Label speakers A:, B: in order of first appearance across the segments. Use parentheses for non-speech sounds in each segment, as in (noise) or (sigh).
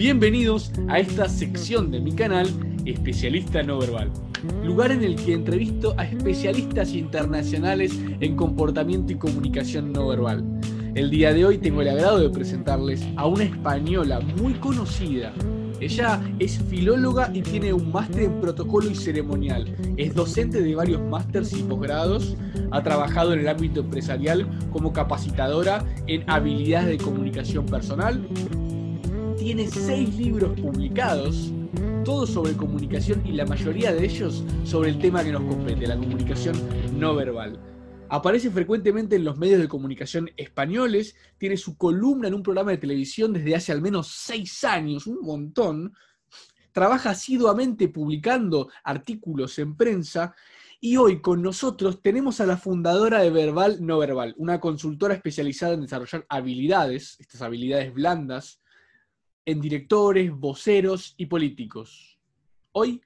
A: Bienvenidos a esta sección de mi canal, Especialista No Verbal, lugar en el que entrevisto a especialistas internacionales en comportamiento y comunicación no verbal. El día de hoy tengo el agrado de presentarles a una española muy conocida. Ella es filóloga y tiene un máster en protocolo y ceremonial. Es docente de varios másters y posgrados. Ha trabajado en el ámbito empresarial como capacitadora en habilidades de comunicación personal, tiene seis libros publicados, todos sobre comunicación y la mayoría de ellos sobre el tema que nos compete, la comunicación no verbal. Aparece frecuentemente en los medios de comunicación españoles, tiene su columna en un programa de televisión desde hace al menos seis años, un montón. Trabaja asiduamente publicando artículos en prensa y hoy con nosotros tenemos a la fundadora de Verbal No Verbal, una consultora especializada en desarrollar habilidades, estas habilidades blandas, en directores, voceros y políticos. Hoy,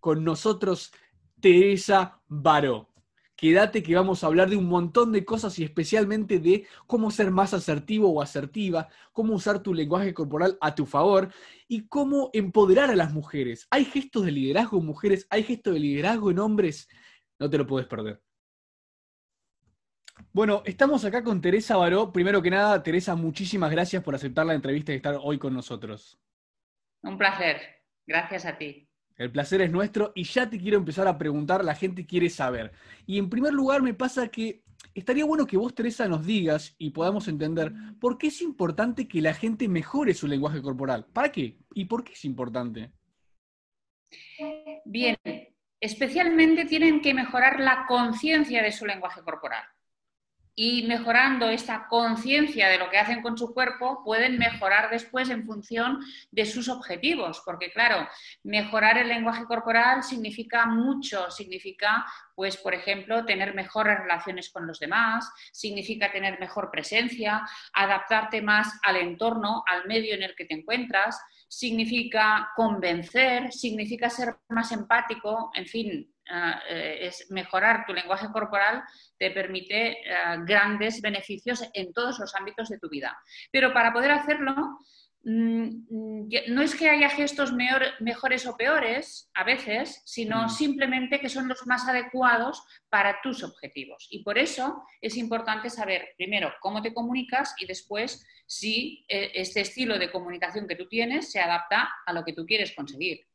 A: con nosotros, Teresa Baró. Quédate que vamos a hablar de un montón de cosas y especialmente de cómo ser más asertivo o asertiva, cómo usar tu lenguaje corporal a tu favor y cómo empoderar a las mujeres. ¿Hay gestos de liderazgo en mujeres? ¿Hay gestos de liderazgo en hombres? No te lo puedes perder. Bueno, estamos acá con Teresa Baró. Primero que nada, Teresa, muchísimas gracias por aceptar la entrevista y estar hoy con nosotros.
B: Un placer. Gracias a ti.
A: El placer es nuestro y ya te quiero empezar a preguntar, la gente quiere saber. Y en primer lugar me pasa que estaría bueno que vos, Teresa, nos digas y podamos entender por qué es importante que la gente mejore su lenguaje corporal. ¿Para qué? ¿Y por qué es importante?
B: Bien, especialmente tienen que mejorar la conciencia de su lenguaje corporal y mejorando esta conciencia de lo que hacen con su cuerpo, pueden mejorar después en función de sus objetivos, porque claro, mejorar el lenguaje corporal significa mucho, significa, pues, por ejemplo, tener mejores relaciones con los demás, significa tener mejor presencia, adaptarte más al entorno, al medio en el que te encuentras, significa convencer, significa ser más empático, en fin, Ah, eh, es mejorar tu lenguaje corporal te permite ah, grandes beneficios en todos los ámbitos de tu vida. Pero para poder hacerlo, mm, mm, no es que haya gestos mejores o peores a veces, sino mm. simplemente que son los más adecuados para tus objetivos. Y por eso es importante saber primero cómo te comunicas y después si eh, este estilo de comunicación que tú tienes se adapta a lo que tú quieres conseguir.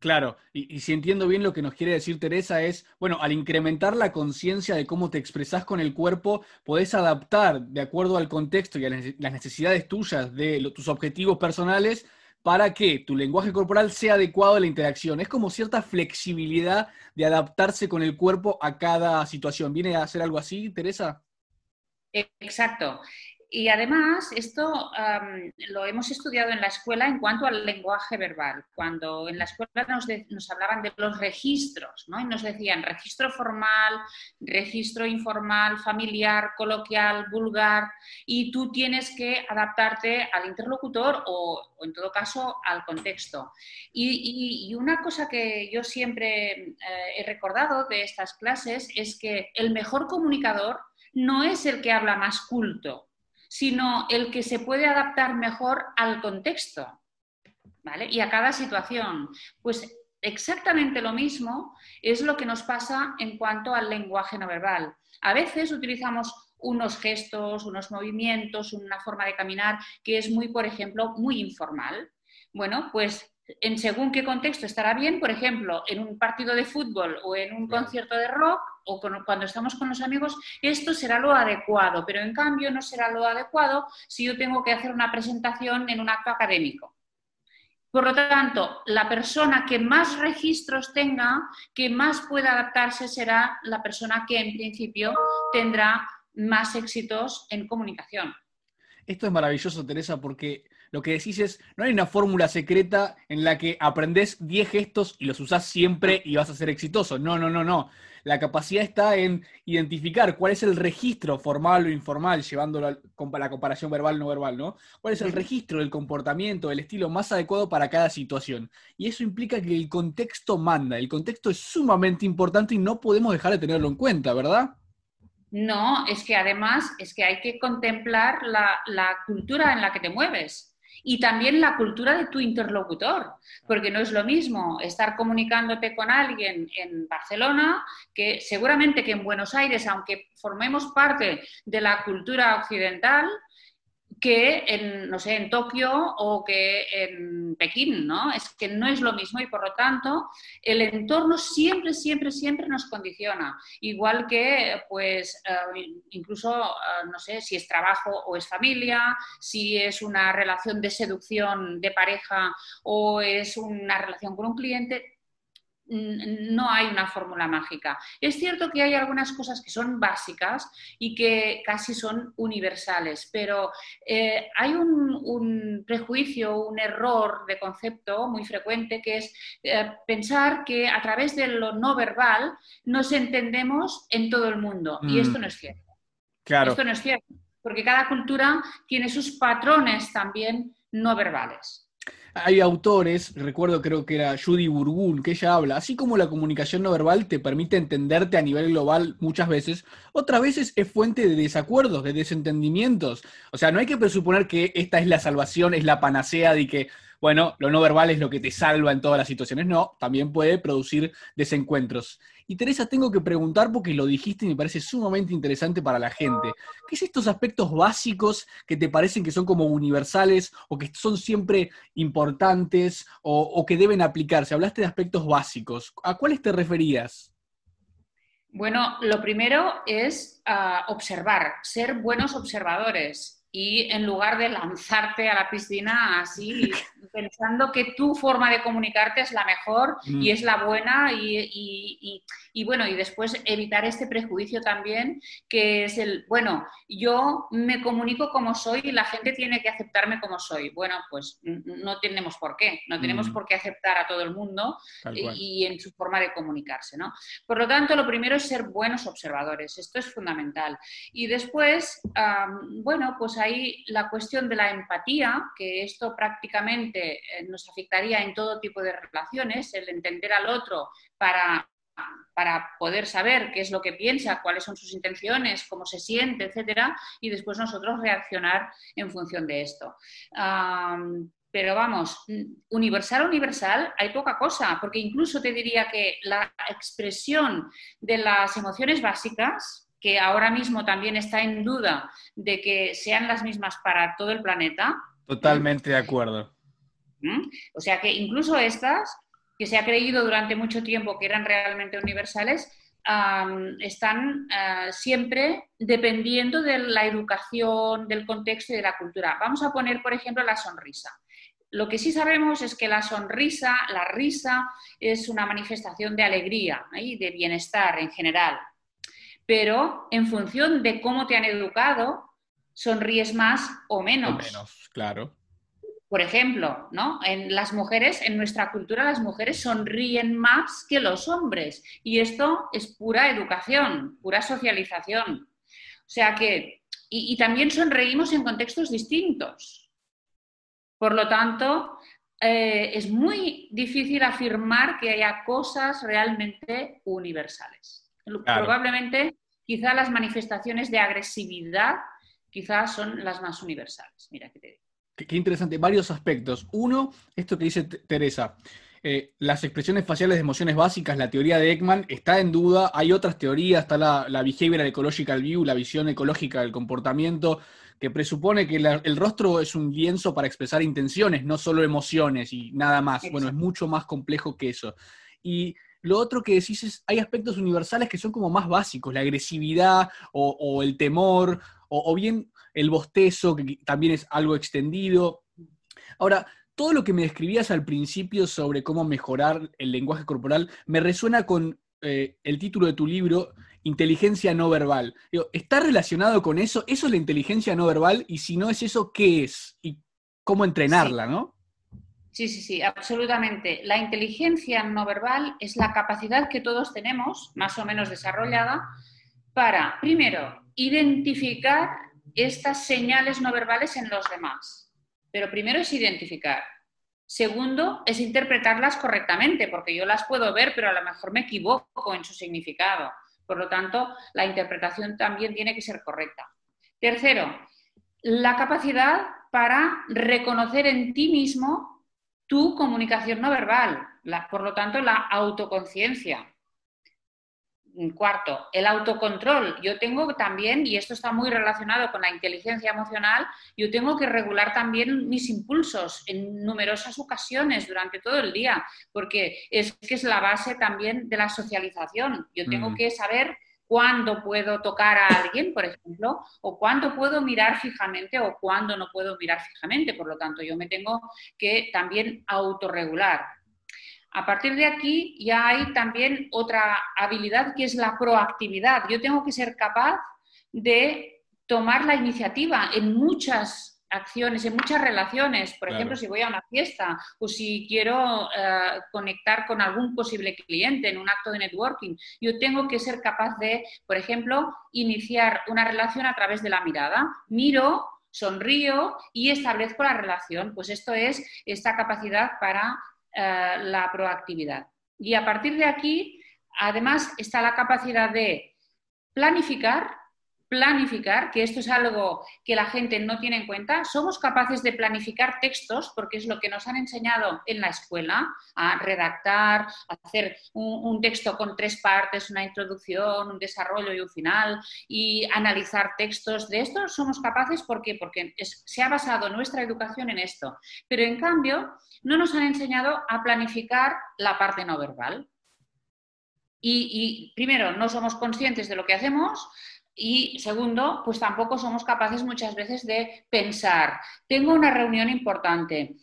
A: Claro, y, si entiendo bien lo que nos quiere decir Teresa es, bueno, al incrementar la conciencia de cómo te expresás con el cuerpo, podés adaptar de acuerdo al contexto y a las necesidades tuyas de tus objetivos personales para que tu lenguaje corporal sea adecuado a la interacción. Es como cierta flexibilidad de adaptarse con el cuerpo a cada situación. ¿Viene a ser algo así, Teresa?
B: Exacto. Y además, esto lo hemos estudiado en la escuela en cuanto al lenguaje verbal. Cuando en la escuela nos, hablaban de los registros, ¿no? Y nos decían registro formal, registro informal, familiar, coloquial, vulgar, y tú tienes que adaptarte al interlocutor o, en todo caso, al contexto. Y, y, una cosa que yo siempre eh, he recordado de estas clases es que el mejor comunicador no es el que habla más culto, sino el que se puede adaptar mejor al contexto ¿vale? y a cada situación. Pues exactamente lo mismo es lo que nos pasa en cuanto al lenguaje no verbal. A veces utilizamos unos gestos, unos movimientos, una forma de caminar que es muy, por ejemplo, muy informal. Bueno, pues en según qué contexto estará bien, por ejemplo, en un partido de fútbol o en un concierto de rock o cuando estamos con los amigos, esto será lo adecuado, pero en cambio no será lo adecuado si yo tengo que hacer una presentación en un acto académico. Por lo tanto, la persona que más registros tenga, que más pueda adaptarse, será la persona que en principio tendrá más éxitos en comunicación.
A: Esto es maravilloso, Teresa, porque lo que decís es, no hay una fórmula secreta en la que aprendes 10 gestos y los usás siempre y vas a ser exitoso. No, no, no, no. La capacidad está en identificar cuál es el registro formal o informal, llevándolo a la comparación verbal no verbal, ¿no? ¿Cuál es el registro del comportamiento, el estilo más adecuado para cada situación? Y eso implica que el contexto manda. El contexto es sumamente importante y no podemos dejar de tenerlo en cuenta, ¿verdad?
B: No, es que además es que hay que contemplar la, la cultura en la que te mueves y también la cultura de tu interlocutor, porque no es lo mismo estar comunicándote con alguien en Barcelona que seguramente que en Buenos Aires, aunque formemos parte de la cultura occidental, que en, no sé, en Tokio o que en Pekín, ¿no? Es que no es lo mismo y por lo tanto el entorno siempre, siempre, siempre nos condiciona. Igual que, pues, eh, incluso, eh, no sé, si es trabajo o es familia, si es una relación de seducción de pareja o es una relación con un cliente, no hay una fórmula mágica. Es cierto que hay algunas cosas que son básicas y que casi son universales, pero eh, hay un, prejuicio, un error de concepto muy frecuente que es eh, pensar que a través de lo no verbal nos entendemos en todo el mundo. Y esto mm. no es cierto.
A: Claro.
B: Esto no es cierto, porque cada cultura tiene sus patrones también no verbales.
A: Hay autores, recuerdo creo que era Judy Burgun, que ella habla, así como la comunicación no verbal te permite entenderte a nivel global muchas veces, otras veces es fuente de desacuerdos, de desentendimientos. O sea, no hay que presuponer que esta es la salvación, es la panacea de que bueno, lo no verbal es lo que te salva en todas las situaciones. No, también puede producir desencuentros. Y Teresa, tengo que preguntar porque lo dijiste y me parece sumamente interesante para la gente. ¿Qué es estos aspectos básicos que te parecen que son como universales o que son siempre importantes o, que deben aplicarse? Hablaste de aspectos básicos. ¿A cuáles te referías?
B: Bueno, lo primero es ah, observar, ser buenos observadores y en lugar de lanzarte a la piscina así, (laughs) pensando que tu forma de comunicarte es la mejor y mm. es la buena y, y, bueno, y después evitar este prejuicio también, que es el, bueno, yo me comunico como soy y la gente tiene que aceptarme como soy. Bueno, pues no tenemos por qué, no tenemos mm. por qué aceptar a todo el mundo y, en su forma de comunicarse, ¿no? Por lo tanto, lo primero es ser buenos observadores, esto es fundamental. Y después, bueno, pues ahí la cuestión de la empatía, que esto prácticamente eh, nos afectaría en todo tipo de relaciones, el entender al otro para, para poder saber qué es lo que piensa, cuáles son sus intenciones, cómo se siente, etcétera, y después nosotros reaccionar en función de esto. pero vamos, universal, universal, hay poca cosa, porque incluso te diría que la expresión de las emociones básicas, que ahora mismo también está en duda de que sean las mismas para todo el planeta.
A: Totalmente de acuerdo.
B: O sea que incluso estas, que se ha creído durante mucho tiempo que eran realmente universales, están ah, siempre dependiendo de la educación, del contexto y de la cultura. Vamos a poner, por ejemplo, la sonrisa. Lo que sí sabemos es que la sonrisa, la risa, es una manifestación de alegría y de bienestar en general pero en función de cómo te han educado, sonríes más o menos.
A: O menos, claro.
B: Por ejemplo, ¿no? En las mujeres, en nuestra cultura, las mujeres sonríen más que los hombres. Y esto es pura educación, pura socialización. O sea que, y, también sonreímos en contextos distintos. Por lo tanto, eh, es muy difícil afirmar que haya cosas realmente universales. Probablemente quizá las manifestaciones de agresividad quizás son las más universales. Mira, ¿qué te digo?
A: Qué, interesante, varios aspectos. Uno, esto que dice Teresa, eh, las expresiones faciales de emociones básicas, la teoría de Ekman está en duda, hay otras teorías, está la, la Behavioral Ecological View, la visión ecológica del comportamiento, que presupone que el rostro es un lienzo para expresar intenciones, no solo emociones y nada más. Bueno, es mucho más complejo que eso. Y lo otro que decís es, hay aspectos universales que son como más básicos, la agresividad o, el temor, o, bien el bostezo, que también es algo extendido. Ahora, todo lo que me describías al principio sobre cómo mejorar el lenguaje corporal me resuena con eh, el título de tu libro, Inteligencia no verbal. ¿Está relacionado con eso? ¿Eso es la inteligencia no verbal? Y si no es eso, ¿qué es? ¿Y cómo entrenarla, no?
B: Sí, sí, sí, absolutamente. La inteligencia no verbal es la capacidad que todos tenemos, más o menos desarrollada, para, primero, identificar estas señales no verbales en los demás. Pero primero es identificar. Segundo, es interpretarlas correctamente, porque yo las puedo ver, pero a lo mejor me equivoco en su significado. Por lo tanto, la interpretación también tiene que ser correcta. Tercero, la capacidad para reconocer en ti mismo tu comunicación no verbal, por lo tanto, la autoconciencia. Cuarto, el autocontrol. Yo tengo también, y esto está muy relacionado con la inteligencia emocional, yo tengo que regular también mis impulsos en numerosas ocasiones durante todo el día, porque es que es la base también de la socialización. Yo tengo mm. que saber cuándo puedo tocar a alguien, por ejemplo, o cuándo puedo mirar fijamente o cuándo no puedo mirar fijamente. Por lo tanto, yo me tengo que también autorregular. A partir de aquí ya hay también otra habilidad que es la proactividad. Yo tengo que ser capaz de tomar la iniciativa en muchas acciones, en muchas relaciones. Por ejemplo, si voy a una fiesta o si quiero eh, conectar con algún posible cliente en un acto de networking, yo tengo que ser capaz de, por ejemplo, iniciar una relación a través de la mirada. Miro, sonrío y establezco la relación. Pues esto es esta capacidad para eh, la proactividad. Y a partir de aquí, además, está la capacidad de planificar, planificar, que esto es algo que la gente no tiene en cuenta. Somos capaces de planificar textos porque es lo que nos han enseñado en la escuela, a redactar, a hacer un, texto con tres partes, una introducción, un desarrollo y un final, y analizar textos. De esto somos capaces porque, porque se ha basado nuestra educación en esto. Pero en cambio, no nos han enseñado a planificar la parte no verbal. Y, primero, no somos conscientes de lo que hacemos, y segundo, pues tampoco somos capaces muchas veces de pensar, tengo una reunión importante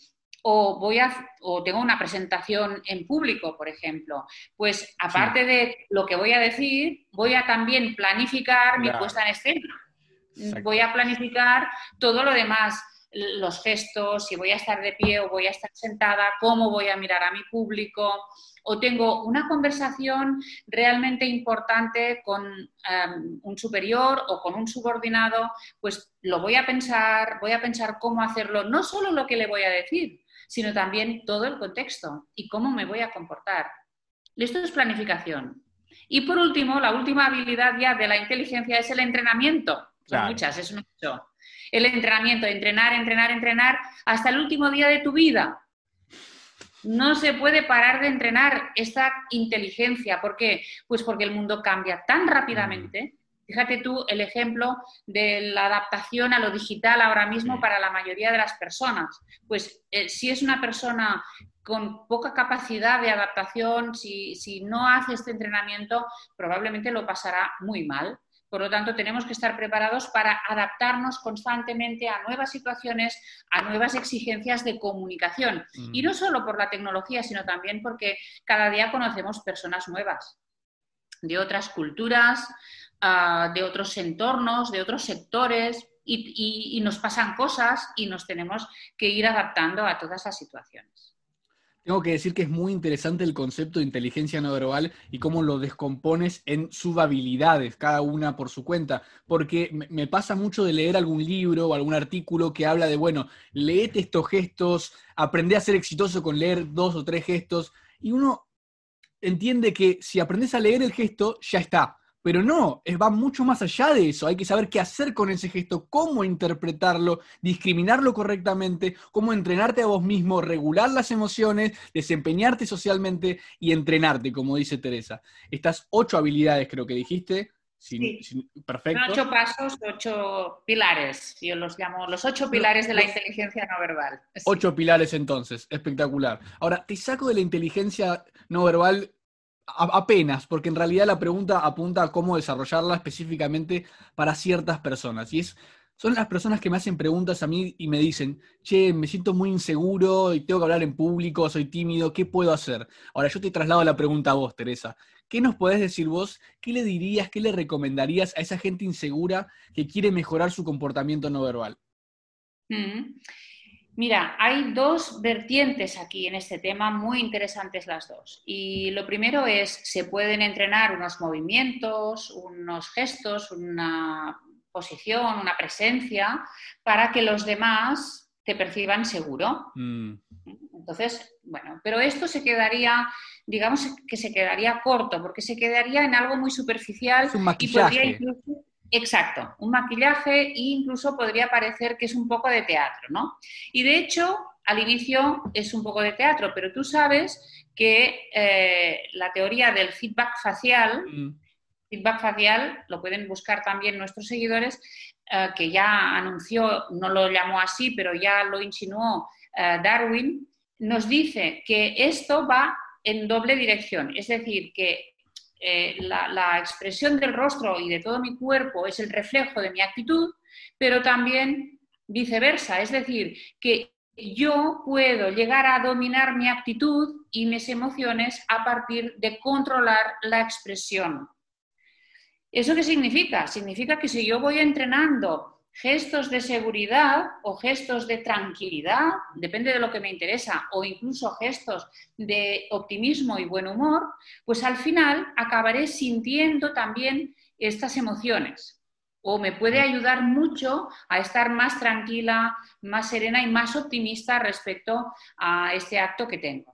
B: o, voy a, o tengo una presentación en público, por ejemplo. Pues aparte de lo que voy a decir, voy a también planificar mi puesta en escena. Voy a planificar todo lo demás los gestos, si voy a estar de pie o voy a estar sentada, cómo voy a mirar a mi público, o tengo una conversación realmente importante con em, un superior o con un subordinado, pues lo voy a pensar, voy a pensar cómo hacerlo, no solo lo que le voy a decir, sino también todo el contexto y cómo me voy a comportar. Esto es planificación. Y por último, la última habilidad ya de la inteligencia es el entrenamiento. Son muchas, es mucho el entrenamiento, entrenar, entrenar, entrenar hasta el último día de tu vida. No se puede parar de entrenar esta inteligencia. ¿Por qué? Pues porque el mundo cambia tan rápidamente. Fíjate tú el ejemplo de la adaptación a lo digital ahora mismo para la mayoría de las personas. Pues eh, si es una persona con poca capacidad de adaptación, si, si no hace este entrenamiento, probablemente lo pasará muy mal. Por lo tanto, tenemos que estar preparados para adaptarnos constantemente a nuevas situaciones, a nuevas exigencias de comunicación. Mm. Y no solo por la tecnología, sino también porque cada día conocemos personas nuevas, de otras culturas, ah, de otros entornos, de otros sectores, y nos pasan cosas y nos tenemos que ir adaptando a todas las situaciones.
A: Tengo que decir que es muy interesante el concepto de inteligencia no verbal y cómo lo descompones en subhabilidades, cada una por su cuenta, porque me pasa mucho de leer algún libro o algún artículo que habla de, bueno, leete estos gestos, aprende a ser exitoso con leer dos o tres gestos, y uno entiende que si aprendes a leer el gesto, ya está. Pero no, va mucho más allá de eso. Hay que saber qué hacer con ese gesto, cómo interpretarlo, discriminarlo correctamente, cómo entrenarte a vos mismo, regular las emociones, desempeñarte socialmente y entrenarte, como dice Teresa. Estas ocho habilidades creo que dijiste. sí. perfecto.
B: ocho pasos, ocho pilares. Yo los llamo los ocho pilares de la inteligencia no verbal.
A: Ocho pilares entonces, espectacular. Ahora, te saco de la inteligencia no verbal apenas, porque en realidad la pregunta apunta a cómo desarrollarla específicamente para ciertas personas. Y es, son las personas que me hacen preguntas a mí y me dicen, che, me siento muy inseguro y tengo que hablar en público, soy tímido, ¿qué puedo hacer? Ahora yo te traslado la pregunta a vos, Teresa. ¿Qué nos podés decir vos? ¿Qué le dirías, qué le recomendarías a esa gente insegura que quiere mejorar su comportamiento no verbal?
B: Mm. Mira, hay dos vertientes aquí en este tema muy interesantes las dos. Y lo primero es, se pueden entrenar unos movimientos, unos gestos, una posición, una presencia, para que los demás te perciban seguro. Mm. Entonces, bueno, pero esto se quedaría, digamos que se quedaría corto, porque se quedaría en algo muy superficial
A: y podría incluso
B: Exacto, un maquillaje e incluso podría parecer que es un poco de teatro, ¿no? Y de hecho, al inicio es un poco de teatro, pero tú sabes que eh, la teoría del feedback facial, mm. feedback facial, lo pueden buscar también nuestros seguidores, eh, que ya anunció, no lo llamó así, pero ya lo insinuó eh, Darwin, nos dice que esto va en doble dirección, es decir, que eh, la, expresión del rostro y de todo mi cuerpo es el reflejo de mi actitud, pero también viceversa, es decir, que yo puedo llegar a dominar mi actitud y mis emociones a partir de controlar la expresión. ¿Eso qué significa? Significa que si yo voy entrenando gestos de seguridad o gestos de tranquilidad, depende de lo que me interesa, o incluso gestos de optimismo y buen humor, pues al final acabaré sintiendo también estas emociones. O me puede ayudar mucho a estar más tranquila, más serena y más optimista respecto a este acto que tengo.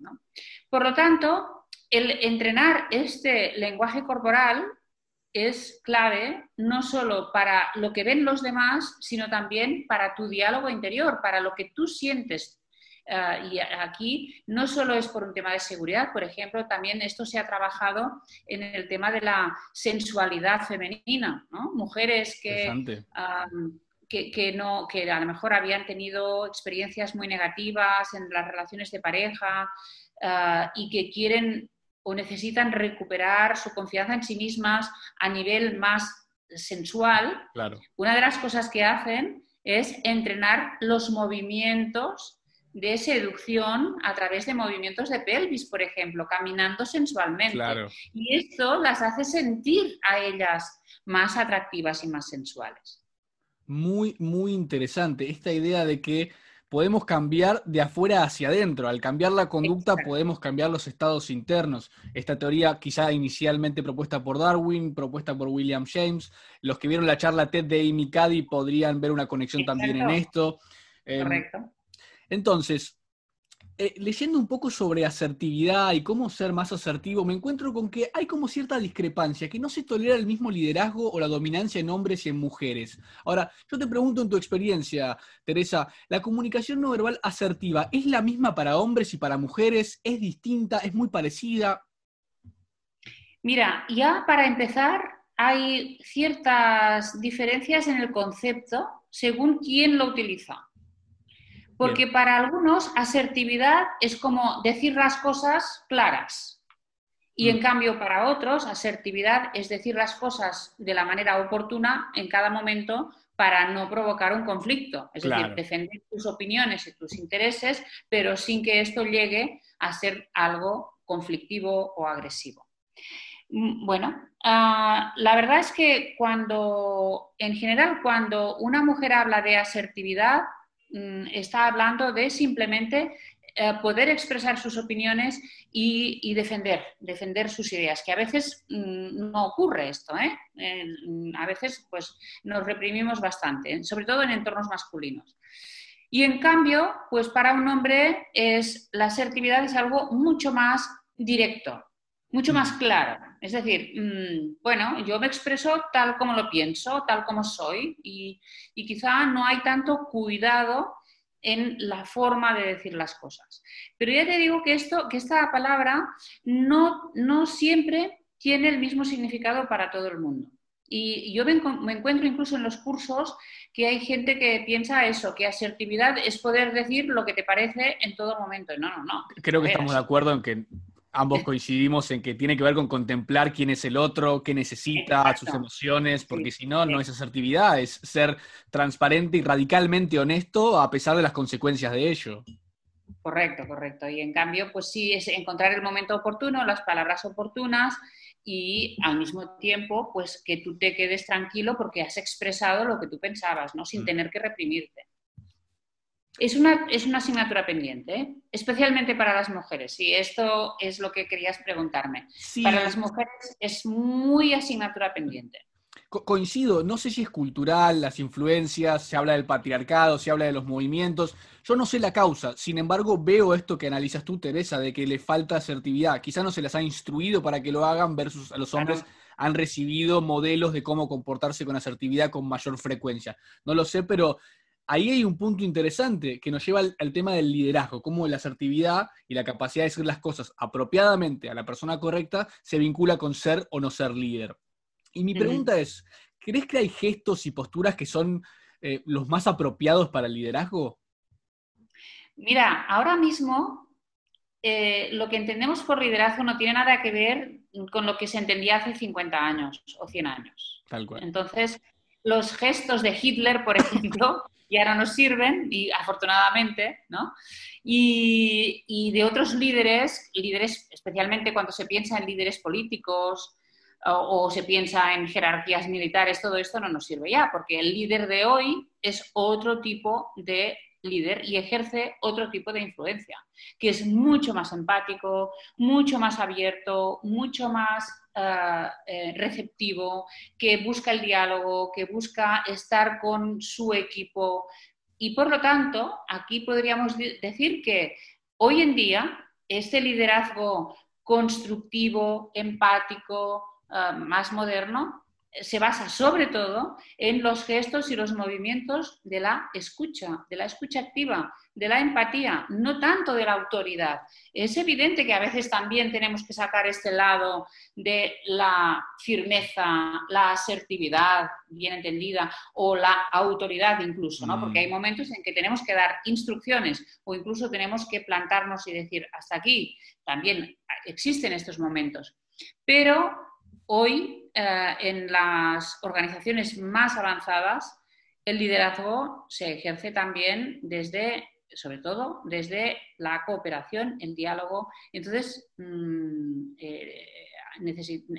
B: Por lo tanto, el entrenar este lenguaje corporal es clave no solo para lo que ven los demás, sino también para tu diálogo interior, para lo que tú sientes. Eh, y aquí no solo es por un tema de seguridad, por ejemplo, también esto se ha trabajado en el tema de la sensualidad femenina, Mujeres que, que, no, que a lo mejor habían tenido experiencias muy negativas en las relaciones de pareja eh, y que quieren o necesitan recuperar su confianza en sí mismas a nivel más sensual, una de las cosas que hacen es entrenar los movimientos de seducción a través de movimientos de pelvis, por ejemplo, caminando sensualmente. Y esto las hace sentir a ellas más atractivas y más sensuales.
A: Muy, muy interesante esta idea de que podemos cambiar de afuera hacia adentro. Al cambiar la conducta podemos cambiar los estados internos. Esta teoría quizá inicialmente propuesta por Darwin, propuesta por William James. Los que vieron la charla TED de Amy Cuddy podrían ver una conexión también en esto.
B: Em, Correcto.
A: Entonces, eh, leyendo un poco sobre asertividad y cómo ser más asertivo, me encuentro con que hay como cierta discrepancia, que no se tolera el mismo liderazgo o la dominancia en hombres y en mujeres. Ahora, yo te pregunto en tu experiencia, Teresa, ¿la comunicación no verbal asertiva es la misma para hombres y para mujeres? ¿Es distinta? ¿Es muy parecida?
B: Mira, ya para empezar, hay ciertas diferencias en el concepto según quién lo utiliza. Porque para algunos asertividad es como decir las cosas claras. Y en mm. cambio para otros asertividad es decir las cosas de la manera oportuna en cada momento para no provocar un conflicto. Es decir, defender tus opiniones y tus intereses, pero sin que esto llegue a ser algo conflictivo o agresivo. Mm, bueno, ah, la verdad es que cuando, en general, cuando una mujer habla de asertividad, está hablando de simplemente eh, poder expresar sus opiniones y, defender, defender sus ideas, que a veces mm, no ocurre esto, ¿eh? Mm, a veces pues nos reprimimos bastante, sobre todo en entornos masculinos. Y en cambio, pues para un hombre es, la asertividad es algo mucho más directo, mucho más claro. Es decir, mm, bueno, yo me expreso tal como lo pienso, tal como soy, y, quizá no hay tanto cuidado en la forma de decir las cosas. Pero ya te digo que, esto, que esta palabra no, no siempre tiene el mismo significado para todo el mundo. Y yo me, encuentro incluso en los cursos que hay gente que piensa eso, que asertividad es poder decir lo que te parece en todo momento. No, no, no.
A: Creo que estamos de acuerdo en que ambos coincidimos en que tiene que ver con contemplar quién es el otro, qué necesita, sus emociones, porque si no, no es asertividad, es ser transparente y radicalmente honesto a pesar de las consecuencias de ello.
B: Correcto, correcto. Y en cambio, pues sí, es encontrar el momento oportuno, las palabras oportunas y al mismo tiempo, pues que tú te quedes tranquilo porque has expresado lo que tú pensabas, ¿no? Sin mm. tener que reprimirte. Es una, es una asignatura pendiente, ¿eh? especialmente para las mujeres, y esto es lo que querías preguntarme. Para las mujeres es muy asignatura pendiente.
A: coincido, no sé si es cultural, las influencias, se habla del patriarcado, se habla de los movimientos, yo no sé la causa, sin embargo veo esto que analizas tú, Teresa, de que le falta asertividad, quizá no se las ha instruido para que lo hagan versus a los hombres han recibido modelos de cómo comportarse con asertividad con mayor frecuencia. No lo sé, pero ahí hay un punto interesante que nos lleva al, tema del liderazgo, cómo la asertividad y la capacidad de decir las cosas apropiadamente a la persona correcta se vincula con ser o no ser líder. Y mi pregunta es, ¿crees que hay gestos y posturas que son eh, los más apropiados para el liderazgo?
B: Mira, ahora mismo eh, lo que entendemos por liderazgo no tiene nada que ver con lo que se entendía hace 50 años o 100 años.
A: Tal cual.
B: Entonces, los gestos de Hitler, por (laughs) ejemplo, ya no nos sirven, y afortunadamente, ¿no? Y, y, de otros líderes, líderes, especialmente cuando se piensa en líderes políticos o, o, se piensa en jerarquías militares, todo esto no nos sirve ya, porque el líder de hoy es otro tipo de líder y ejerce otro tipo de influencia, que es mucho más empático, mucho más abierto, mucho más eh, receptivo, que busca el diálogo, que busca estar con su equipo. Y por lo tanto, aquí podríamos decir que hoy en día este liderazgo constructivo, empático, uh, más moderno, se basa sobre todo en los gestos y los movimientos de la escucha, de la escucha activa, de la empatía, no tanto de la autoridad. Es evidente que a veces también tenemos que sacar este lado de la firmeza, la asertividad, bien entendida, o la autoridad incluso, ¿no? Porque hay mm. momentos en que tenemos que dar instrucciones o incluso tenemos que plantarnos y decir, hasta aquí, también existen estos momentos. Pero hoy eh, en las organizaciones más avanzadas, el liderazgo se ejerce también desde, sobre todo, desde la cooperación, el diálogo. Entonces, mm, eh,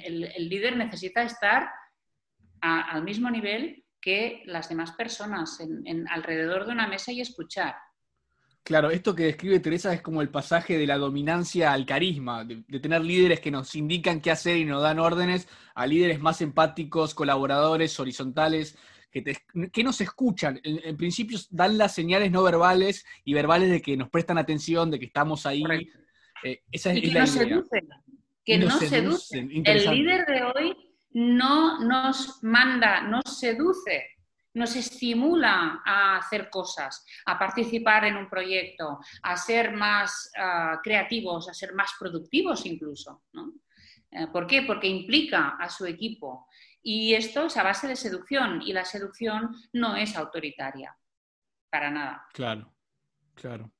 B: el, líder necesita estar al mismo nivel que las demás personas en, alrededor de una mesa y escuchar.
A: Claro, esto que describe Teresa es como el pasaje de la dominancia al carisma, de, tener líderes que nos indican qué hacer y nos dan órdenes, a líderes más empáticos, colaboradores, horizontales, que, que nos escuchan. En, principio dan las señales no verbales y verbales de que nos prestan atención, de que estamos ahí.
B: Eh, esa es, que la Seducen, que nos, seducen. El líder de hoy no nos manda, nos seduce nos estimula a hacer cosas, a participar en un proyecto, a ser más ah, creativos, a ser más productivos incluso. Eh, ¿Por qué? Porque implica a su equipo. Y esto es a base de seducción y la seducción no es autoritaria, para nada.
A: Claro, claro.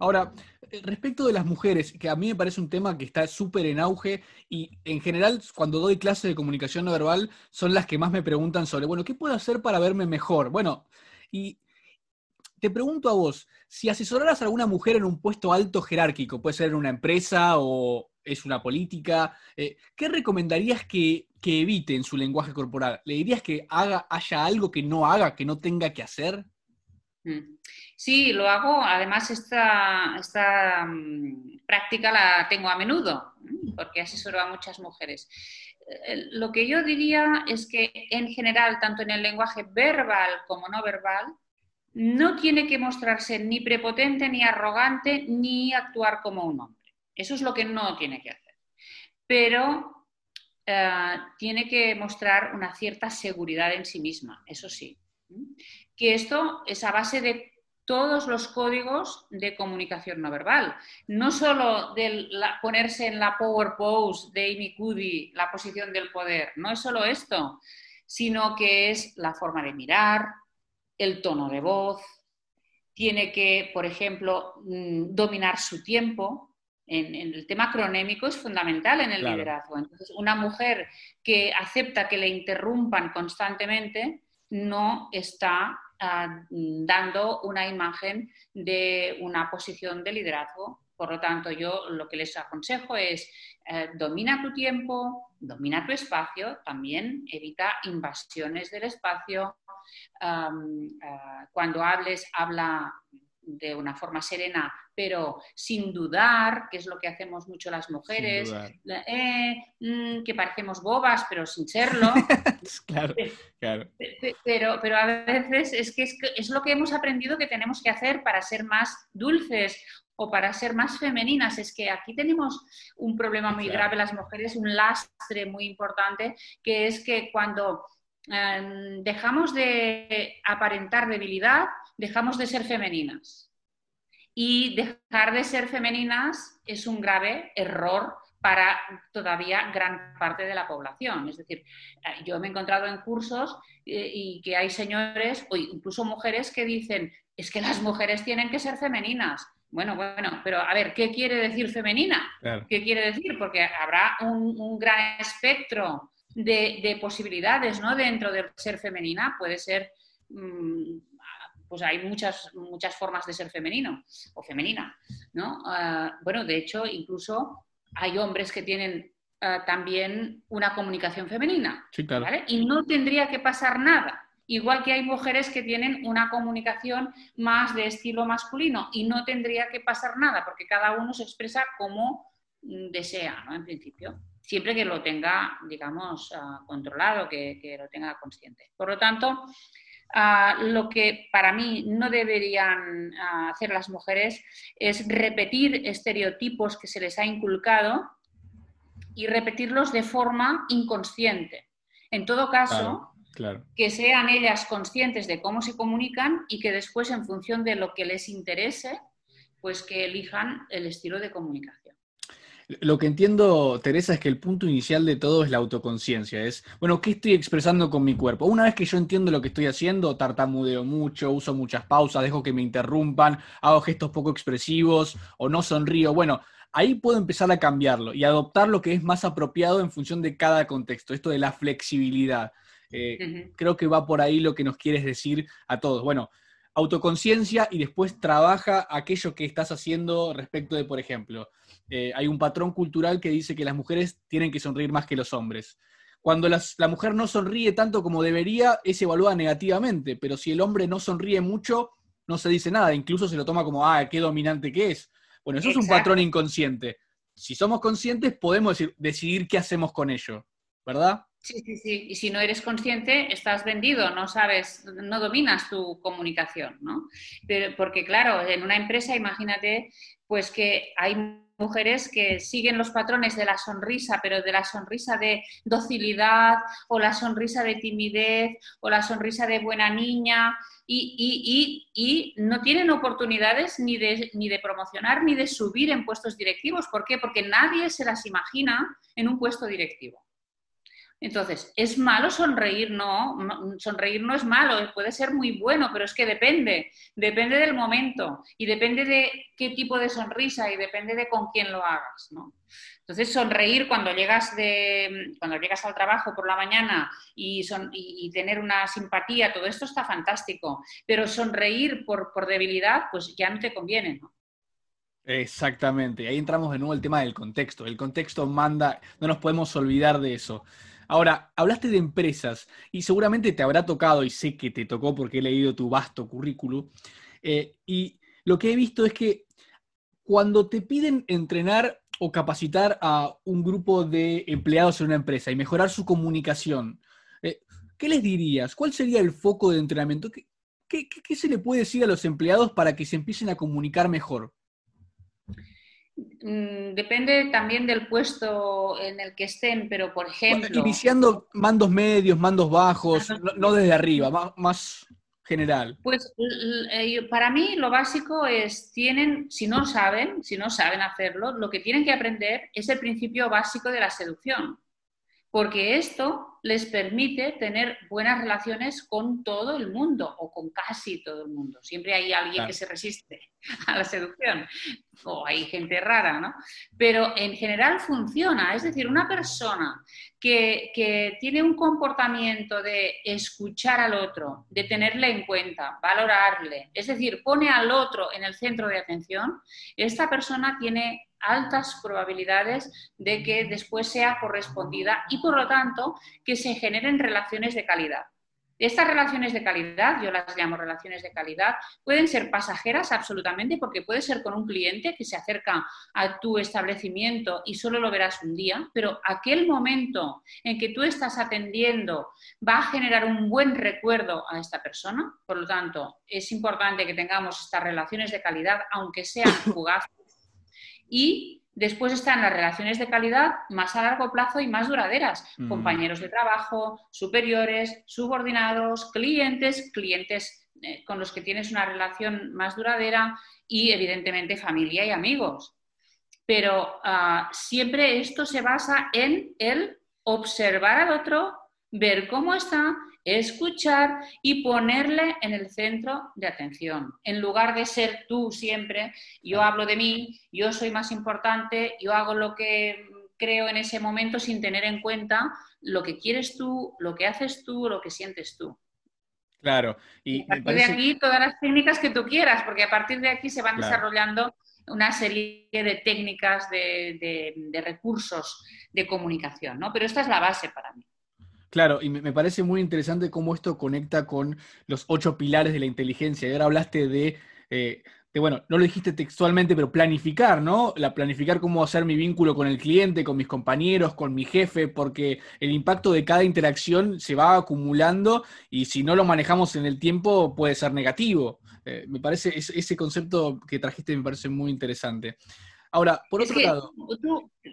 A: Ahora, eh, respecto de las mujeres, que a mí me parece un tema que está súper en auge y en general cuando doy clases de comunicación no verbal son las que más me preguntan sobre, bueno, ¿qué puedo hacer para verme mejor? Bueno, y te pregunto a vos, si asesoraras a alguna mujer en un puesto alto jerárquico, puede ser en una empresa o es una política, eh, ¿qué recomendarías que, evite en su lenguaje corporal? ¿Le dirías que haga, haya algo que no haga, que no tenga que hacer?
B: Mm. Sí, lo hago. Además, esta, mm, práctica la tengo a menudo, porque asesoro a muchas mujeres. Eh, lo que yo diría es que en general, tanto en el lenguaje verbal como no verbal, no tiene que mostrarse ni prepotente, ni arrogante, ni actuar como un hombre. Eso es lo que no tiene que hacer. Pero eh, tiene que mostrar una cierta seguridad en sí misma, eso sí que esto es a base de todos los códigos de comunicación no verbal. No solo de ponerse en la power pose de Amy Cuddy, la posición del poder, no es solo esto, sino que es la forma de mirar, el tono de voz, tiene que, por ejemplo, mm, dominar su tiempo. En, el tema cronémico es fundamental en el liderazgo. Entonces, una mujer que acepta que le interrumpan constantemente no está Dando una imagen de una posición de liderazgo. Por lo tanto, yo lo que les aconsejo es eh, domina tu tiempo, domina tu espacio, también evita invasiones del espacio. Ah, cuando hables, habla de una forma serena, pero sin dudar, que es lo que hacemos mucho las mujeres, eh, mm, que parecemos bobas, pero sin serlo. (laughs)
A: claro, claro.
B: Pero, pero a veces es que es, es lo que hemos aprendido que tenemos que hacer para ser más dulces o para ser más femeninas. Es que aquí tenemos un problema muy grave las mujeres, un lastre muy importante, que es que cuando em, dejamos de aparentar debilidad, dejamos de ser femeninas. Y dejar de ser femeninas es un grave error para todavía gran parte de la población. Es decir, eh, yo me he encontrado en cursos eh, y que hay señores o incluso mujeres que dicen, es que las mujeres tienen que ser femeninas. Bueno, bueno, pero a ver, ¿qué quiere decir femenina? ¿Qué quiere decir? Porque habrá un, gran espectro de, posibilidades ¿no? dentro de ser femenina. Puede ser, mm, pues hay muchas, muchas formas de ser femenino o femenina. ¿no? Ah, bueno, de hecho, incluso hay hombres que tienen ah, también una comunicación femenina. Y no tendría que pasar nada. Igual que hay mujeres que tienen una comunicación más de estilo masculino y no tendría que pasar nada porque cada uno se expresa como mm, desea, ¿no? En principio. Siempre que lo tenga, digamos, ah, controlado, que, lo tenga consciente. Por lo tanto, ah, lo que para mí no deberían ah, hacer las mujeres es repetir estereotipos que se les ha inculcado y repetirlos de forma inconsciente. En todo caso, que sean ellas conscientes de cómo se comunican y que después, en función de lo que les interese, pues que elijan el estilo de comunicación.
A: Lo que entiendo, Teresa, es que el punto inicial de todo es la autoconciencia. Es, bueno, ¿qué estoy expresando con mi cuerpo? Una vez que yo entiendo lo que estoy haciendo, tartamudeo mucho, uso muchas pausas, dejo que me interrumpan, hago gestos poco expresivos o no sonrío. Bueno, ahí puedo empezar a cambiarlo y adoptar lo que es más apropiado en función de cada contexto. Esto de la flexibilidad. Eh, creo que va por ahí lo que nos quieres decir a todos. Bueno, autoconciencia y después trabaja aquello que estás haciendo respecto de, por ejemplo, eh, hay un patrón cultural que dice que las mujeres tienen que sonreír más que los hombres. Cuando la mujer no sonríe tanto como debería, es evaluada negativamente, pero si el hombre no sonríe mucho, no se dice nada, incluso se lo toma como, ah, qué dominante que es. Bueno, eso es un patrón inconsciente. Si somos conscientes, podemos decidir qué hacemos con ello, ¿verdad?
B: Sí, sí, sí. Y si no eres consciente, estás vendido, no sabes, no dominas tu comunicación, ¿no? Pero, porque claro, en una empresa, imagínate, pues que hay mujeres que siguen los patrones de la sonrisa, pero de la sonrisa de docilidad o la sonrisa de timidez o la sonrisa de buena niña y, y no tienen oportunidades ni de, ni de promocionar ni de subir en puestos directivos. ¿Por qué? Porque nadie se las imagina en un puesto directivo. Entonces, ¿es malo sonreír? No, sonreír no es malo, puede ser muy bueno, pero es que depende, depende del momento y depende de qué tipo de sonrisa y depende de con quién lo hagas, ¿no? Entonces, sonreír cuando llegas, de, cuando llegas al trabajo por la mañana y, y, tener una simpatía, todo esto está fantástico, pero sonreír por, por debilidad, pues ya no te conviene, ¿no?
A: Exactamente, ahí entramos de nuevo el tema del contexto. El contexto manda, no nos podemos olvidar de eso. Ahora, hablaste de empresas y seguramente te habrá tocado, y sé que te tocó porque he leído tu vasto currículum, eh, y lo que he visto es que cuando te piden entrenar o capacitar a un grupo de empleados en una empresa y mejorar su comunicación, eh, ¿qué les dirías? ¿Cuál sería el foco de entrenamiento? qué se le puede decir a los empleados para que se empiecen a comunicar mejor?
B: Mm, depende también del puesto en el que estén, pero por ejemplo...
A: iniciando mandos medios, mandos bajos, no, desde arriba, más, general.
B: Pues eh, para mí lo básico es, tienen, si no saben, si no saben hacerlo, lo que tienen que aprender es el principio básico de la seducción, porque esto les permite tener buenas relaciones con todo el mundo o con casi todo el mundo. Siempre hay alguien que se resiste (laughs) a la seducción o hay gente rara, ¿no? Pero en general funciona. Es decir, una persona que, que tiene un comportamiento de escuchar al otro, de tenerle en cuenta, valorarle, es decir, pone al otro en el centro de atención, esta persona tiene altas probabilidades de que después sea correspondida y por lo tanto que se generen relaciones de calidad. Estas relaciones de calidad, yo las llamo relaciones de calidad, pueden ser pasajeras absolutamente porque puede ser con un cliente que se acerca a tu establecimiento y solo lo verás un día, pero aquel momento en que tú estás atendiendo va a generar un buen recuerdo a esta persona. Por lo tanto, es importante que tengamos estas relaciones de calidad, aunque sean (laughs) fugaces. Y Después están las relaciones de calidad más a largo plazo y más duraderas. Mm. Compañeros de trabajo, superiores, subordinados, clientes, clientes eh, con los que tienes una relación más duradera y evidentemente familia y amigos. Pero ah, siempre esto se basa en el observar al otro, ver cómo está escuchar y ponerle en el centro de atención. En lugar de ser tú siempre, yo hablo de mí, yo soy más importante, yo hago lo que creo en ese momento sin tener en cuenta lo que quieres tú, lo que haces tú, lo que sientes tú.
A: Claro.
B: Y, a partir de aquí todas las técnicas que tú quieras, porque a partir de aquí se van desarrollando una serie de técnicas, de, de, recursos de comunicación, ¿no? Pero esta es la base para mí.
A: Claro, y me parece muy interesante cómo esto conecta con los ocho pilares de la inteligencia. Y ahora hablaste de, eh, de, bueno, no lo dijiste textualmente, pero planificar, ¿no? La planificar cómo hacer mi vínculo con el cliente, con mis compañeros, con mi jefe, porque el impacto de cada interacción se va acumulando y si no lo manejamos en el tiempo puede ser negativo. Eh, me parece, ese concepto que trajiste me parece muy interesante. Ahora, por otro lado.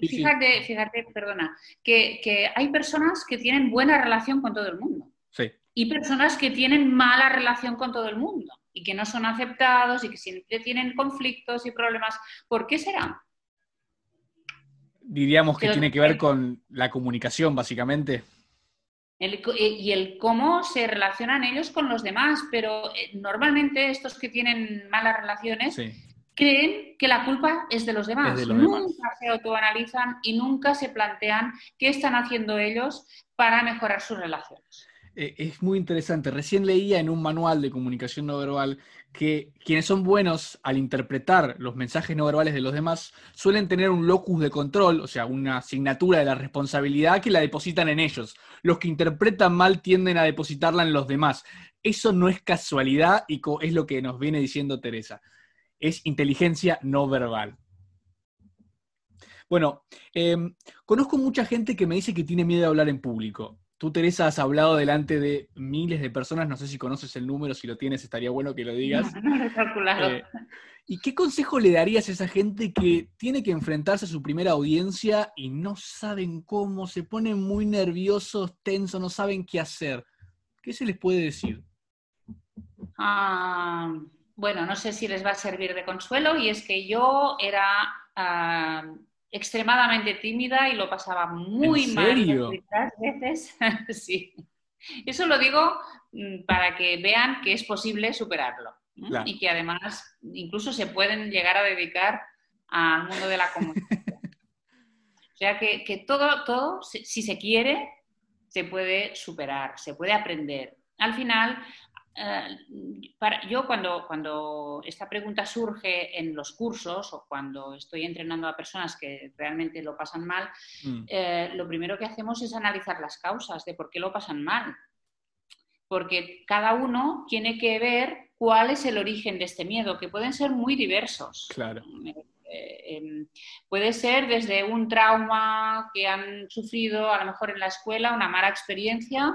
B: fíjate, fíjate, perdona, que, hay personas que tienen buena relación con todo el mundo.
A: Sí.
B: Y personas que tienen mala relación con todo el mundo y que no son aceptados y que siempre tienen conflictos y problemas. ¿Por qué será?
A: Diríamos que tiene que ver con la comunicación, básicamente.
B: Eh, y el cómo se relacionan ellos con los demás, pero eh, normalmente estos que tienen malas relaciones sí creen que la culpa es de los demás. nunca se autoanalizan y nunca se plantean qué están haciendo ellos para mejorar sus relaciones.
A: Eh, es muy interesante. Recién leía en un manual de comunicación no verbal que quienes son buenos al interpretar los mensajes no verbales de los demás suelen tener un locus de control, o sea, una asignatura de la responsabilidad que la depositan en ellos. Los que interpretan mal tienden a depositarla en los demás. Eso no es casualidad y es lo que nos viene diciendo Teresa es inteligencia no verbal. Bueno, em, conozco mucha gente que me dice que tiene miedo de hablar en público. Tú, Teresa, has hablado delante de miles de personas, no sé si conoces el número, si lo tienes, estaría bueno que lo digas.
B: No, no calculado. Eh,
A: ¿Y qué consejo le darías a esa gente que tiene que enfrentarse a su primera audiencia y no saben cómo, se ponen muy nerviosos, tensos, no saben qué hacer? ¿Qué se les puede decir?
B: Ah, bueno, no sé si les va a servir de consuelo, y es que yo era ah, extremadamente tímida y lo pasaba muy
A: ¿En
B: mal
A: muchas
B: veces. (laughs) sí. Eso lo digo mm, para que vean que es posible superarlo y que además incluso se pueden llegar a dedicar al mundo de la comunicación. (laughs) o sea que, que todo, todo, si se quiere, se puede superar, se puede aprender. Al final, eh, para, yo cuando, cuando esta pregunta surge en los cursos o cuando estoy entrenando a personas que realmente lo pasan mal, mm. eh, lo primero que hacemos es analizar las causas de por qué lo pasan mal. Porque cada uno tiene que ver cuál es el origen de este miedo, que pueden ser muy diversos.
A: Claro.
B: Eh, puede ser desde un trauma que han sufrido a lo mejor en la escuela, una mala experiencia,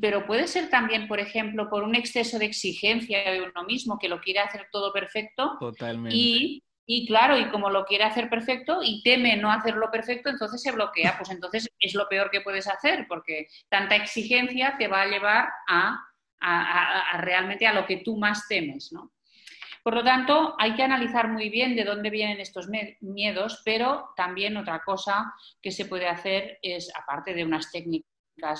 B: pero puede ser también, por ejemplo, por un exceso de exigencia de uno mismo que lo quiere hacer todo perfecto.
A: Totalmente.
B: Y, y, claro, y como lo quiere hacer perfecto y teme no hacerlo perfecto, entonces se bloquea. Pues entonces es lo peor que puedes hacer, porque tanta exigencia te va a llevar a, a, a realmente a lo que tú más temes, ¿no? Por lo tanto, hay que analizar muy bien de dónde vienen estos miedos, pero también otra cosa que se puede hacer es, aparte de unas técnicas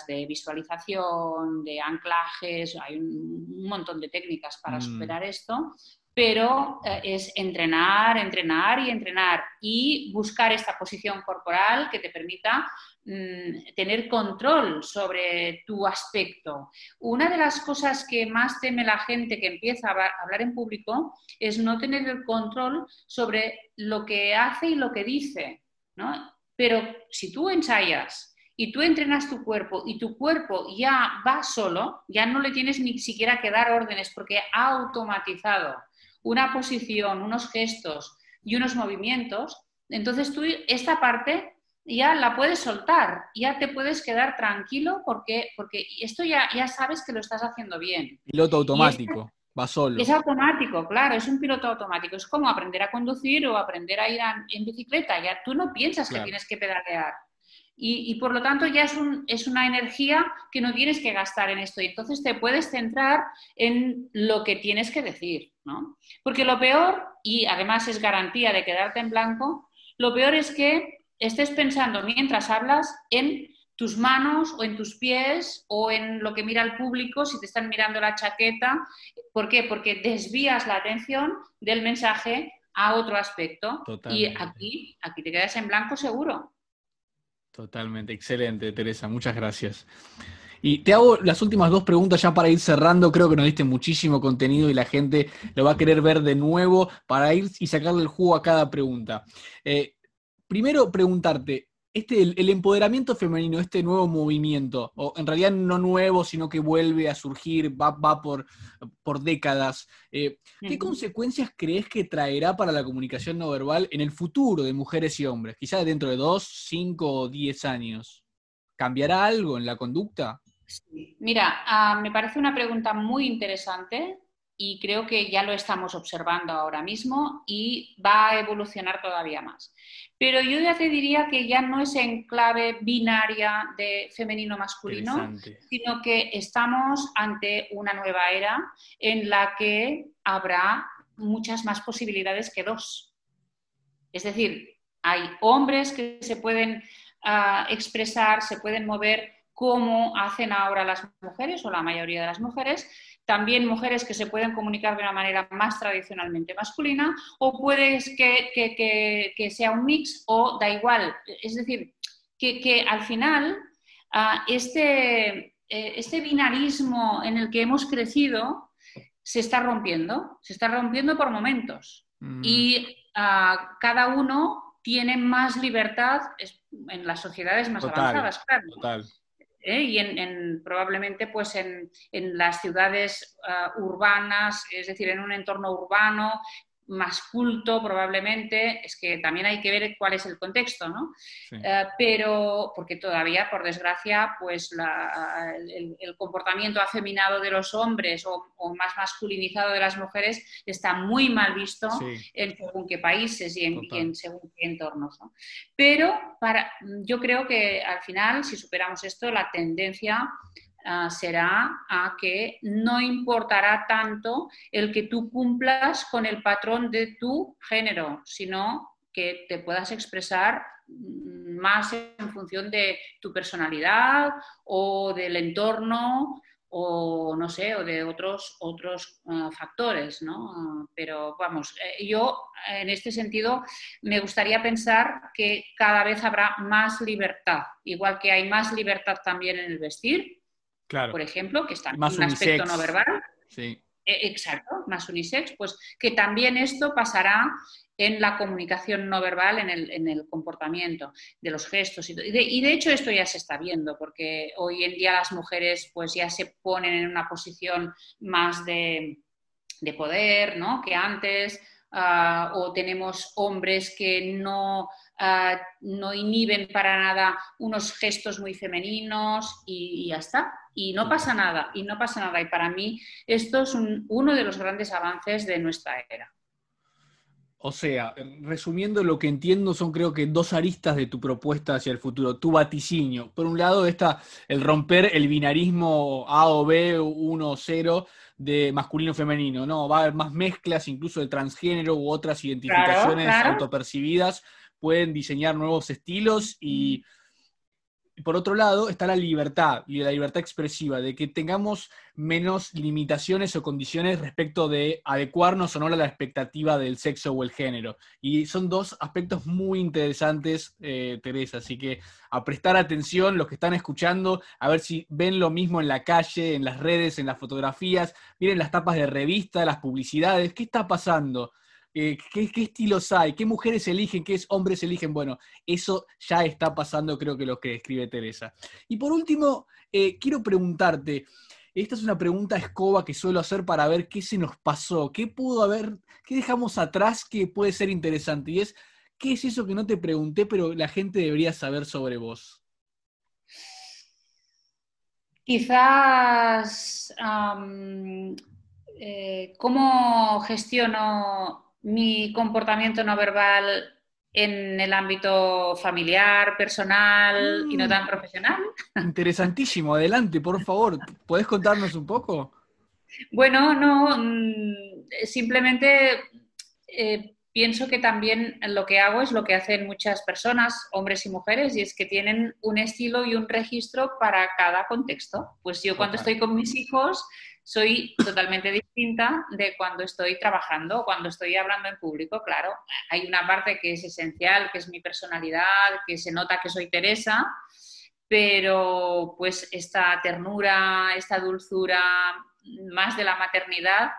B: de visualización, de anclajes, hay un, montón de técnicas para mm. superar esto, pero eh, es entrenar, entrenar y entrenar y buscar esta posición corporal que te permita mm, tener control sobre tu aspecto. Una de las cosas que más teme la gente que empieza a hablar en público es no tener el control sobre lo que hace y lo que dice. ¿no? Pero si tú ensayas y tú entrenas tu cuerpo y tu cuerpo ya va solo, ya no le tienes ni siquiera que dar órdenes porque ha automatizado una posición, unos gestos y unos movimientos, entonces tú esta parte ya la puedes soltar, ya te puedes quedar tranquilo porque, porque esto ya, ya sabes que lo estás haciendo bien.
A: Piloto automático, va solo.
B: Es automático, claro, es un piloto automático. Es como aprender a conducir o aprender a ir en bicicleta. Ya tú no piensas que tienes que pedalear. Y, por lo tanto ya es, un, es, una energía que no tienes que gastar en esto. Y entonces te puedes centrar en lo que tienes que decir, ¿no? Porque lo peor, y además es garantía de quedarte en blanco, lo peor es que estés pensando mientras hablas en tus manos o en tus pies o en lo que mira el público, si te están mirando la chaqueta. ¿Por qué? Porque desvías la atención del mensaje a otro aspecto. Y aquí, aquí te quedas en blanco seguro.
A: Totalmente, excelente, Teresa, muchas gracias. Y te hago las últimas dos preguntas ya para ir cerrando. Creo que nos diste muchísimo contenido y la gente lo va a querer ver de nuevo para ir y sacarle el jugo a cada pregunta. Eh, primero preguntarte, este, el, empoderamiento femenino, este nuevo movimiento, o en realidad no nuevo, sino que vuelve a surgir, va, va por, por décadas, eh, ¿qué consecuencias crees que traerá para la comunicación no verbal en el futuro de mujeres y hombres? Quizás dentro de dos, cinco o diez años. ¿Cambiará algo en la conducta?
B: Mira, ah, me parece una pregunta muy interesante y creo que ya lo estamos observando ahora mismo y va a evolucionar todavía más. Pero yo ya te diría que ya no es en clave binaria de femenino-masculino, sino que estamos ante una nueva era en la que habrá muchas más posibilidades que dos. Es decir, hay hombres que se pueden ah, expresar, se pueden mover como hacen ahora las mujeres o la mayoría de las mujeres, también mujeres que se pueden comunicar de una manera más tradicionalmente masculina, o puede que, sea un mix o da igual. Es decir, que, al final ah, este, eh, este binarismo en el que hemos crecido se está rompiendo, se está rompiendo por momentos. Mm. Y ah, cada uno tiene más libertad en las sociedades más avanzadas, claro. ¿Eh? y en, probablemente pues en, las ciudades ah, urbanas, es decir, en un entorno urbano más culto probablemente, es que también hay que ver cuál es el contexto, ¿no? Eh, pero, porque todavía, por desgracia, pues el, comportamiento afeminado de los hombres o, más masculinizado de las mujeres está muy mal visto en según qué países y en, según qué entornos. Pero para, yo creo que al final, si superamos esto, la tendencia Ah, será a que no importará tanto el que tú cumplas con el patrón de tu género, sino que te puedas expresar mm, más en función de tu personalidad o del entorno o no sé, o de otros, otros ah, factores, ¿no? Pero vamos, eh, yo en este sentido me gustaría pensar que cada vez habrá más libertad, igual que hay más libertad también en el vestir, por ejemplo, que está en un aspecto no verbal. Sí. E, exacto, más unisex, pues que también esto pasará en la comunicación no verbal, en el, comportamiento de los gestos. Y de, hecho esto ya se está viendo, porque hoy en día las mujeres pues ya se ponen en una posición más de, poder, ¿no? Que antes, ah, o tenemos hombres que no Ah, no inhiben para nada unos gestos muy femeninos y, ya está. Y no pasa nada, y no pasa nada. Y para mí esto es uno de los grandes avances de nuestra era.
A: O sea, resumiendo lo que entiendo son creo que dos aristas de tu propuesta hacia el futuro, tu vaticinio. Por un lado está el romper el binarismo A o B, 1 o 0 de masculino-femenino, ¿no? Va a haber más mezclas, incluso de transgénero u otras identificaciones autopercibidas pueden diseñar nuevos estilos y, por otro lado está la libertad y la libertad expresiva, de que tengamos menos limitaciones o condiciones respecto de adecuarnos o no a la expectativa del sexo o el género. Y son dos aspectos muy interesantes, eh, Teresa, así que a prestar atención los que están escuchando, a ver si ven lo mismo en la calle, en las redes, en las fotografías, miren las tapas de revista, las publicidades, ¿qué está pasando? Eh, ¿qué, estilos hay? ¿Qué mujeres eligen? ¿Qué hombres eligen? Bueno, eso ya está pasando, creo que lo que escribe Teresa. Y por último, eh, quiero preguntarte, esta es una pregunta escoba que suelo hacer para ver qué se nos pasó, qué pudo haber, qué dejamos atrás que puede ser interesante. Y es, ¿qué es eso que no te pregunté, pero la gente debería saber sobre vos?
B: Quizás eh, cómo gestiono mi comportamiento no verbal en el ámbito familiar, personal y no tan mm. profesional.
A: Interesantísimo, adelante, por favor. ¿Puedes contarnos un poco?
B: Bueno, no, mm, simplemente eh, pienso que también lo que hago es lo que hacen muchas personas, hombres y mujeres, y es que tienen un estilo y un registro para cada contexto. Pues yo cuando estoy con mis hijos soy totalmente distinta de cuando estoy trabajando, cuando estoy hablando en público, claro. Hay una parte que es esencial, que es mi personalidad, que se nota que soy Teresa, pero pues esta ternura, esta dulzura más de la maternidad,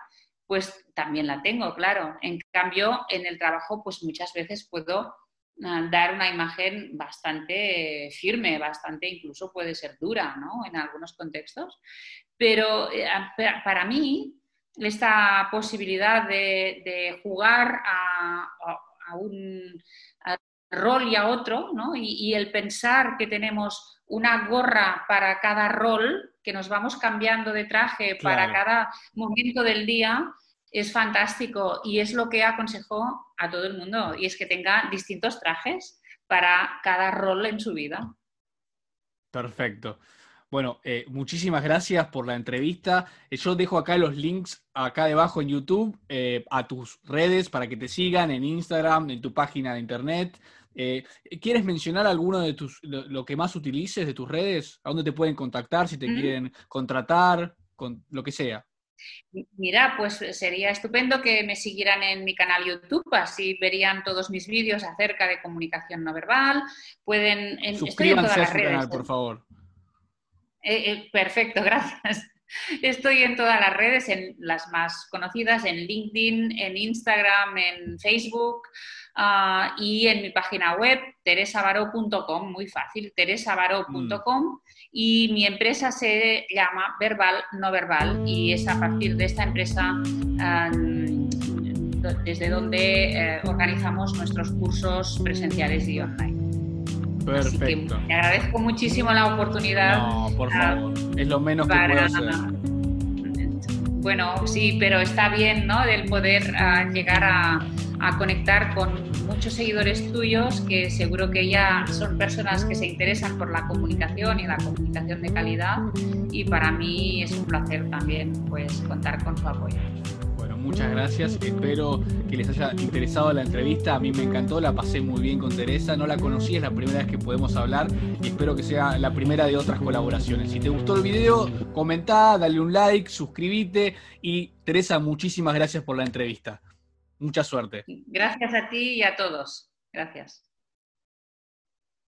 B: pues también la tengo, claro. En cambio, en el trabajo, pues muchas veces puedo ah, dar una imagen bastante firme, bastante incluso puede ser dura, ¿no? En algunos contextos. Pero eh, para mí, esta posibilidad de, jugar a, un rol y a otro, ¿no? y, el pensar que tenemos una gorra para cada rol, que nos vamos cambiando de traje para cada momento del día, es fantástico y es lo que aconsejo a todo el mundo, y es que tenga distintos trajes para cada rol en su vida.
A: Perfecto. Bueno, eh, muchísimas gracias por la entrevista. Eh, yo dejo acá los links acá debajo en YouTube eh, a tus redes para que te sigan en Instagram, en tu página de internet. ¿Quieres mencionar alguno de tus, lo, que más utilices de tus redes? ¿A dónde te pueden contactar si te quieren contratar? Con lo que sea.
B: Mira, pues sería estupendo que me siguieran en mi canal YouTube, así verían todos mis vídeos acerca de comunicación no verbal. Pueden.
A: En, Suscríbanse a su canal, por favor.
B: Eh, eh, perfecto, (laughs) gracias. Estoy en todas las redes, en las más conocidas, en LinkedIn, en Instagram, en Facebook ah, y en mi página web, teresavaro.com, muy fácil, teresavaro.com. Y mi empresa se llama Verbal No Verbal y es a partir de esta empresa desde donde eh, organizamos nuestros cursos presenciales y online.
A: Perfecto.
B: te agradezco muchísimo la oportunidad.
A: No, por ah, favor. es lo menos que puedo hacer.
B: Bueno, sí, pero está bien, ¿no? Del poder ah, llegar a, a, conectar con muchos seguidores tuyos que seguro que ya son personas que se interesan por la comunicación y la comunicación de calidad y para mí es un placer también pues contar con su apoyo
A: muchas gracias. Espero que les haya interesado la entrevista. A mí me encantó, la pasé muy bien con Teresa. No la conocí, es la primera vez que podemos hablar y espero que sea la primera de otras colaboraciones. Si te gustó el video, comenta, dale un like, suscríbete y Teresa, muchísimas gracias por la entrevista. Mucha suerte.
B: Gracias a ti y a todos. Gracias.